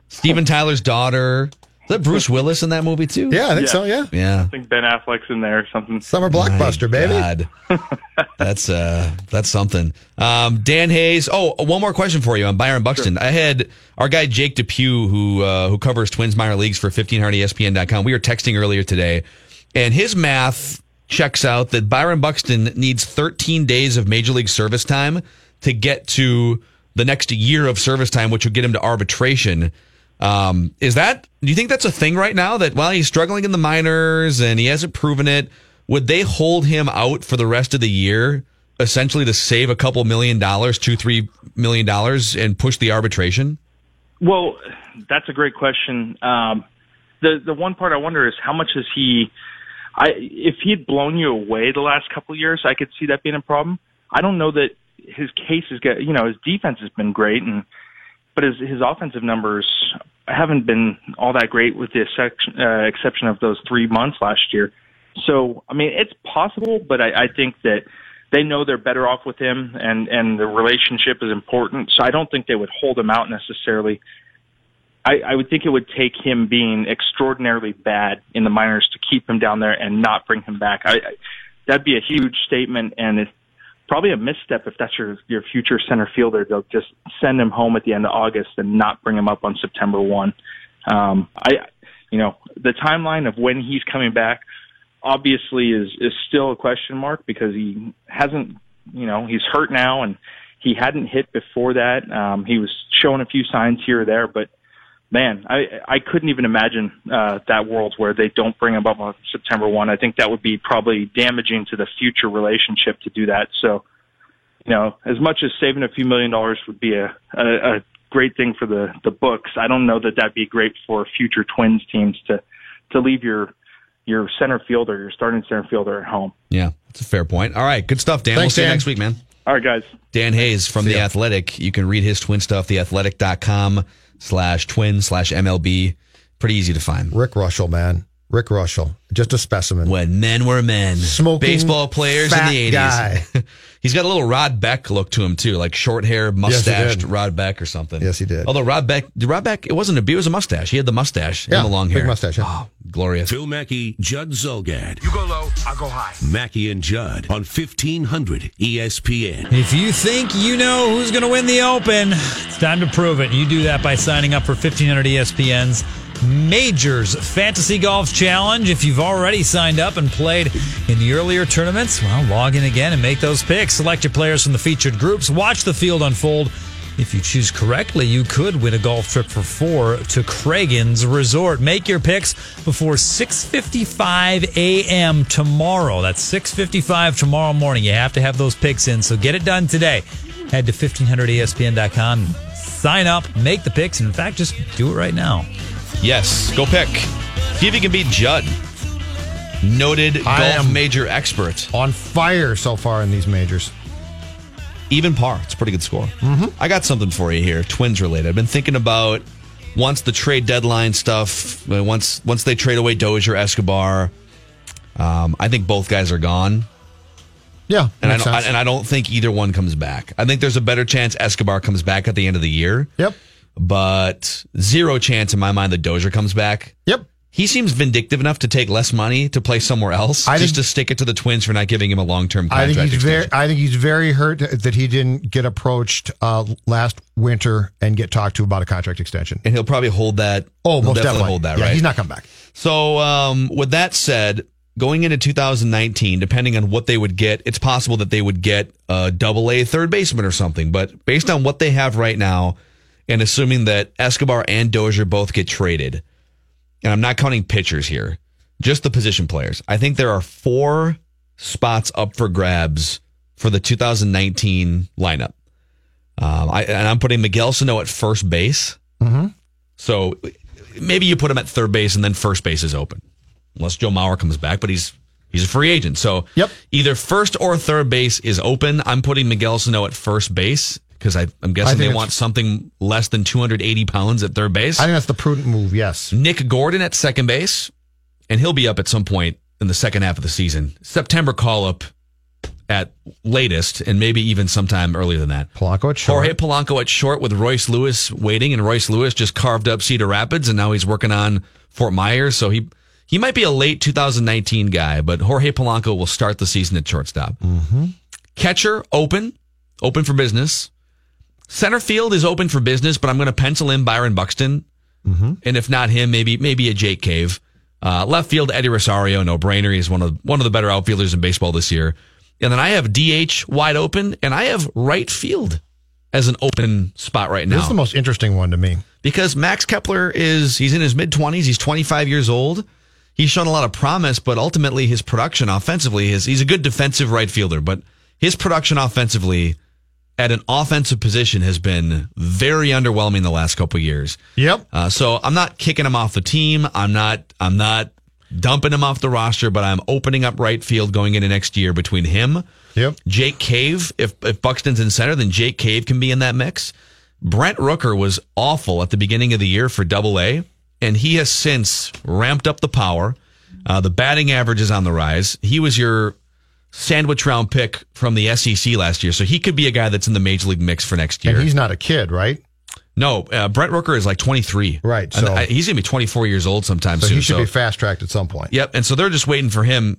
Speaker 4: Steven Tyler's daughter Is that Bruce Willis in that movie too?
Speaker 5: Yeah, I think yeah. so. Yeah,
Speaker 4: yeah.
Speaker 9: I think Ben Affleck's in there or something.
Speaker 5: Summer blockbuster, My baby.
Speaker 4: God. that's uh, that's something. Um, Dan Hayes. Oh, one more question for you on Byron Buxton. Sure. I had our guy Jake Depew, who uh, who covers Twins minor leagues for 1500ESPN.com. We were texting earlier today, and his math checks out that Byron Buxton needs 13 days of major league service time to get to the next year of service time, which will get him to arbitration. Um, is that, do you think that's a thing right now that while he's struggling in the minors and he hasn't proven it, would they hold him out for the rest of the year, essentially to save a couple million dollars, two, three million dollars, and push the arbitration?
Speaker 9: Well, that's a great question. Um, the the one part I wonder is how much is he? I if he had blown you away the last couple of years, I could see that being a problem. I don't know that his case is get you know his defense has been great and but his his offensive numbers haven't been all that great with the exception, uh, exception of those three months last year. So, I mean, it's possible, but I, I think that they know they're better off with him, and and the relationship is important. So, I don't think they would hold him out necessarily. I, I would think it would take him being extraordinarily bad in the minors to keep him down there and not bring him back. I, I that'd be a huge statement, and it's probably a misstep if that's your your future center fielder. They'll just send him home at the end of August and not bring him up on September one. Um, I, you know, the timeline of when he's coming back obviously is is still a question mark because he hasn't, you know, he's hurt now and he hadn't hit before that. Um, he was showing a few signs here or there, but man, I I couldn't even imagine uh, that world where they don't bring him up on September one. I think that would be probably damaging to the future relationship to do that. So, you know, as much as saving a few million dollars would be a a, a great thing for the the books, I don't know that that'd be great for future Twins teams to to leave your your center fielder, your starting center fielder at home.
Speaker 4: Yeah, that's a fair point. All right, good stuff, Dan.
Speaker 5: Thanks,
Speaker 4: we'll see
Speaker 5: Dan.
Speaker 4: you next week, man.
Speaker 9: All right, guys.
Speaker 4: Dan Hayes from
Speaker 5: See
Speaker 4: The
Speaker 5: ya.
Speaker 4: Athletic. You can read his twin stuff, theathletic.com slash twin slash MLB. Pretty easy to find.
Speaker 5: Rick Reuschel, man. Rick Reuschel, just a specimen.
Speaker 4: When men were men.
Speaker 5: Smoking,
Speaker 4: Baseball players in the 80s.
Speaker 5: guy.
Speaker 4: He's got a little Rod Beck look to him, too, like short hair,
Speaker 5: Yes,
Speaker 4: mustached
Speaker 5: did.
Speaker 4: Rod Beck or something.
Speaker 5: Yes, he did.
Speaker 4: Although Rod Beck, did Rod Beck, it wasn't a beard, it was a mustache. He had the mustache
Speaker 5: Yeah,
Speaker 4: and the long
Speaker 5: big
Speaker 4: hair.
Speaker 5: mustache, yeah.
Speaker 4: Oh, glorious.
Speaker 1: Phil Mackey, Judd Zulgad.
Speaker 8: You go low, I'll go high.
Speaker 1: Mackey and Judd on E 1500 ESPN.
Speaker 2: If you think you know who's going to win the Open, it's time to prove it. You do that by signing up for 1500 ESPN's Majors Fantasy Golf Challenge. If you've already signed up and played in the earlier tournaments, well, log in again and make those picks. Select your players from the featured groups. Watch the field unfold. If you choose correctly, you could win a golf trip for four to Cragun's Resort. Make your picks before 6:55 a.m. tomorrow. That's 6:55 tomorrow morning. You have to have those picks in, so get it done today. Head to 1500ESPN.com, sign up, make the picks, and in fact, just do it right now.
Speaker 4: Yes, go pick. See if you can beat Judd. Noted
Speaker 5: I
Speaker 4: golf
Speaker 5: am-
Speaker 4: major expert.
Speaker 5: On fire so far in these majors.
Speaker 4: Even par. It's a pretty good score. Mm-hmm. I got something for you here, twins related. I've been thinking about once the trade deadline stuff, uh, once once they trade away Dozier, Escobar. Um, I think both guys are gone,
Speaker 5: Yeah,
Speaker 4: and I
Speaker 5: makes
Speaker 4: don't. I,
Speaker 5: sense.
Speaker 4: and I don't think either one comes back. I think there's a better chance Escobar comes back at the end of the year,
Speaker 5: yep,
Speaker 4: but zero chance in my mind that Dozier comes back.
Speaker 5: yep.
Speaker 4: He seems vindictive enough to take less money to play somewhere else,
Speaker 5: I
Speaker 4: just
Speaker 5: think-
Speaker 4: to stick it to the Twins for not giving him a long term
Speaker 5: I think he's very. I think he's very hurt that he didn't get approached uh, last winter and get talked to about a contract extension.
Speaker 4: and he'll probably hold that.
Speaker 5: Oh,
Speaker 4: he'll
Speaker 5: most definitely.
Speaker 4: hold that.
Speaker 5: yeah,
Speaker 4: right?
Speaker 5: he's not coming back.
Speaker 4: So, um, with that said, going into 2019, depending on what they would get, it's possible that they would get a double A third baseman or something. But based on what they have right now, and assuming that Escobar and Dozier both get traded, and I'm not counting pitchers here, just the position players, I think there are four spots up for grabs for the 2019 lineup. Um, I, and I'm putting Miguel Sano at first base. So maybe you put him at third base and then first base is open, unless Joe Mauer comes back. But he's he's a free agent, so
Speaker 5: Yep.
Speaker 4: either first or third base is open. I'm putting Miguel Sano at first base because I'm guessing they want something less than 280 pounds at third base.
Speaker 5: I think that's the prudent move. Yes.
Speaker 4: Nick Gordon at second base, and he'll be up at some point in the second half of the season. September call up at latest, and maybe even sometime earlier than that.
Speaker 5: Polanco at short.
Speaker 4: Jorge Polanco at short with Royce Lewis waiting, and Royce Lewis just carved up Cedar Rapids, and now he's working on Fort Myers. So he he might be a late 2019 guy, but Jorge Polanco will start the season at shortstop.
Speaker 5: Mm-hmm.
Speaker 4: Catcher open, open for business. Center field is open for business, but I'm going to pencil in Byron Buxton,
Speaker 5: Mm-hmm.
Speaker 4: and if not him, maybe maybe a Jake Cave. Uh, left field, Eddie Rosario, no brainer. He's one of one of the better outfielders in baseball this year. And then I have DH wide open, and I have right field as an open spot right now.
Speaker 5: This is the most interesting one to me.
Speaker 4: because Max Kepler is he's in his mid twenties. He's 25 years old. He's shown a lot of promise, but ultimately his production offensively is he's a good defensive right fielder, but his production offensively at an offensive position has been very underwhelming the last couple of years.
Speaker 5: Yep.
Speaker 4: Uh, so I'm not kicking him off the team. I'm not. I'm not dumping him off the roster, but I'm opening up right field going into next year between him,
Speaker 5: Yep.
Speaker 4: Jake Cave. If if Buxton's in center, then Jake Cave can be in that mix. Brent Rooker was awful at the beginning of the year for Double A, and he has since ramped up the power. Uh, the batting average is on the rise. He was your sandwich round pick from the SEC last year, so he could be a guy that's in the major league mix for next year.
Speaker 5: And he's not a kid, right?
Speaker 4: No, uh, Brent Rooker is like 23.
Speaker 5: Right, so-
Speaker 4: I- he's going to be 24 years old sometime
Speaker 5: So
Speaker 4: soon.
Speaker 5: he should be fast tracked at some point.
Speaker 4: Yep. And so they're just waiting for him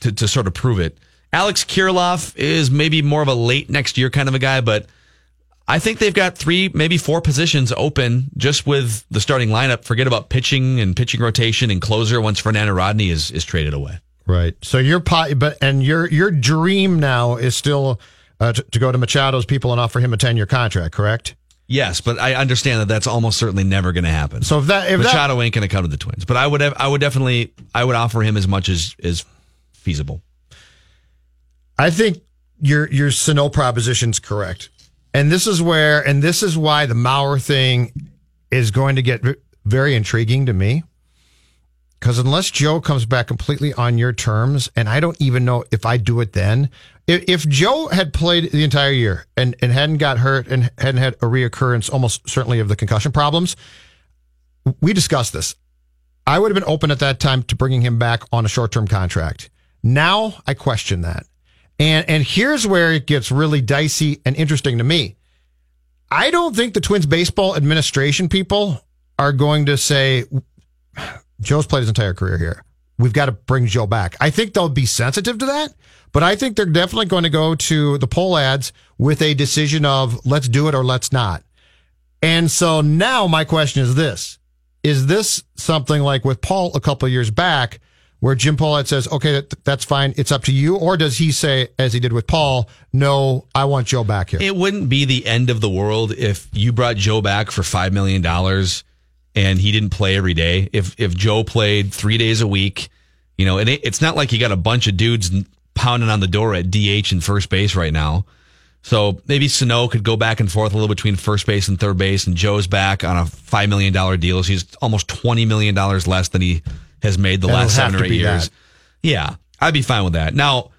Speaker 4: to, to sort of prove it. Alex Kirilloff is maybe more of a late next year kind of a guy, but I think they've got three, maybe four positions open just with the starting lineup. Forget about pitching and pitching rotation and closer once Fernando Rodney is, is traded away.
Speaker 5: Right. So your pot, but and your your dream now is still uh, to, to go to Machado's people and offer him a ten year contract, correct?
Speaker 4: Yes, but I understand that that's almost certainly never going to happen.
Speaker 5: So if that if that
Speaker 4: Machado ain't going to come to the Twins, but I would have, I would definitely, I would offer him as much as is feasible.
Speaker 5: I think your your Sano proposition's correct. And this is where and this is why the Mauer thing is going to get very intriguing to me. Cuz unless Joe comes back completely on your terms and I don't even know if I do it then. If, if Joe had played the entire year and and hadn't got hurt and hadn't had a reoccurrence almost certainly of the concussion problems, we discussed this. I would have been open at that time to bringing him back on a short-term contract. Now I question that. And and here's where it gets really dicey and interesting to me. I don't think the Twins baseball administration people are going to say Joe's played his entire career here. We've got to bring Joe back. I think they'll be sensitive to that, but I think they're definitely going to go to the Pohlads with a decision of let's do it or let's not. And so now my question is this. Is this something like with Paul a couple years back where Jim Pohlad says, okay, that, that's fine. It's up to you. Or does he say, as he did with Paul, no, I want Joe back here?
Speaker 4: It wouldn't be the end of the world if you brought Joe back for five million dollars and he didn't play every day. If if Joe played three days a week, you know, and it, it's not like you got a bunch of dudes pounding on the door at DH and first base right now. So maybe Sano could go back and forth a little between first base and third base, and Joe's back on a five million dollar deal. So he's almost twenty million dollars less than he has made the
Speaker 5: It'll
Speaker 4: last seven or eight years.
Speaker 5: that.
Speaker 4: Yeah, I'd be fine with that. Now,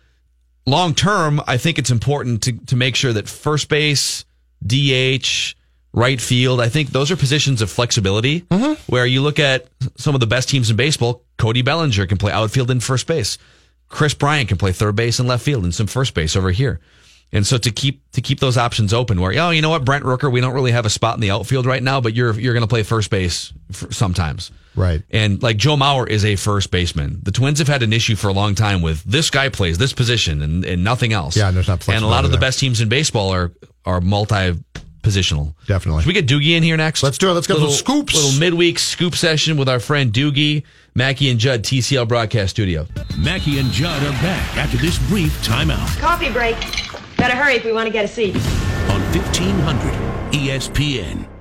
Speaker 4: long term, I think it's important to to make sure that first base, DH, right field, I think those are positions of flexibility mm-hmm. where you look at some of the best teams in baseball. Cody Bellinger can play outfield and first base. Kris Bryant can play third base and left field and some first base over here. And so to keep to keep those options open, where oh, you know what, Brent Rooker, we don't really have a spot in the outfield right now, but you're you're going to play first base sometimes.
Speaker 5: Right.
Speaker 4: And like Joe Mauer is a first baseman. The Twins have had an issue for a long time with this guy plays this position and, and nothing else.
Speaker 5: Yeah, there's not
Speaker 4: And a lot of the best teams in baseball are are multi positional.
Speaker 5: Definitely.
Speaker 4: Should we get Doogie in here next?
Speaker 5: Let's do it. Let's get
Speaker 4: little,
Speaker 5: some scoops.
Speaker 4: Little midweek scoop session with our friend Doogie, Mackey and Judd, TCL Broadcast Studio.
Speaker 1: Mackey and Judd are back after this brief timeout
Speaker 8: Coffee break. Better hurry if we want to get a seat.
Speaker 1: on 1500 ESPN.